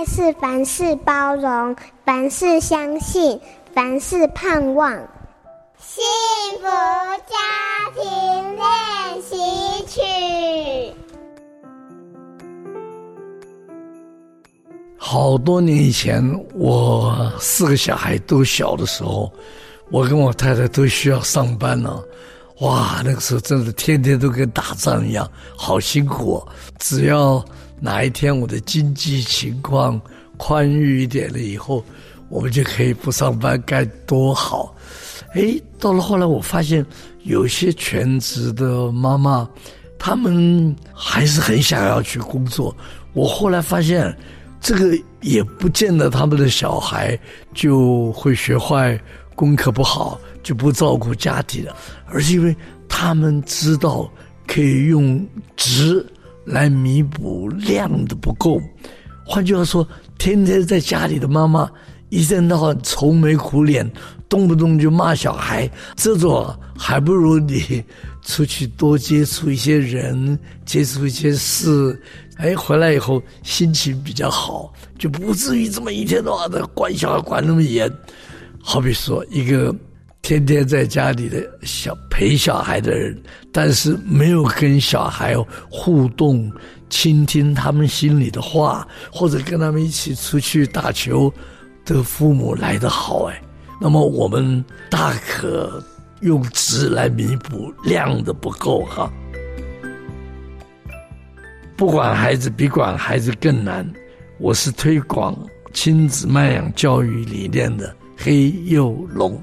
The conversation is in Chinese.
爱是凡事包容，凡事相信，凡事盼望。幸福家庭练习曲。好多年以前，我四个小孩都小的时候，我跟我太太都需要上班呢。哇，那个时候真的天天都跟打仗一样，好辛苦哦。只要哪一天我的经济情况宽裕一点了以后，我们就可以不上班，该多好！哎，到了后来，我发现有些全职的妈妈，她们还是很想要去工作。我后来发现，这个也不见得他们的小孩就会学坏，功课不好。就不照顾家庭了，而是因为他们知道可以用质来弥补量的不够。换句话说，天天在家里的妈妈一天到晚愁眉苦脸，动不动就骂小孩，这种还不如你出去多接触一些人，接触一些事，哎，回来以后心情比较好，就不至于这么一天到晚的管小孩管那么严。好比说一个。天天在家里的小陪小孩的人，但是没有跟小孩互动、倾听他们心里的话，或者跟他们一起出去打球的父母来得好哎。那么我们大可用质来弥补量的不够哈。不管孩子比管孩子更难，我是推广亲子慢养教育理念的黑幼龙。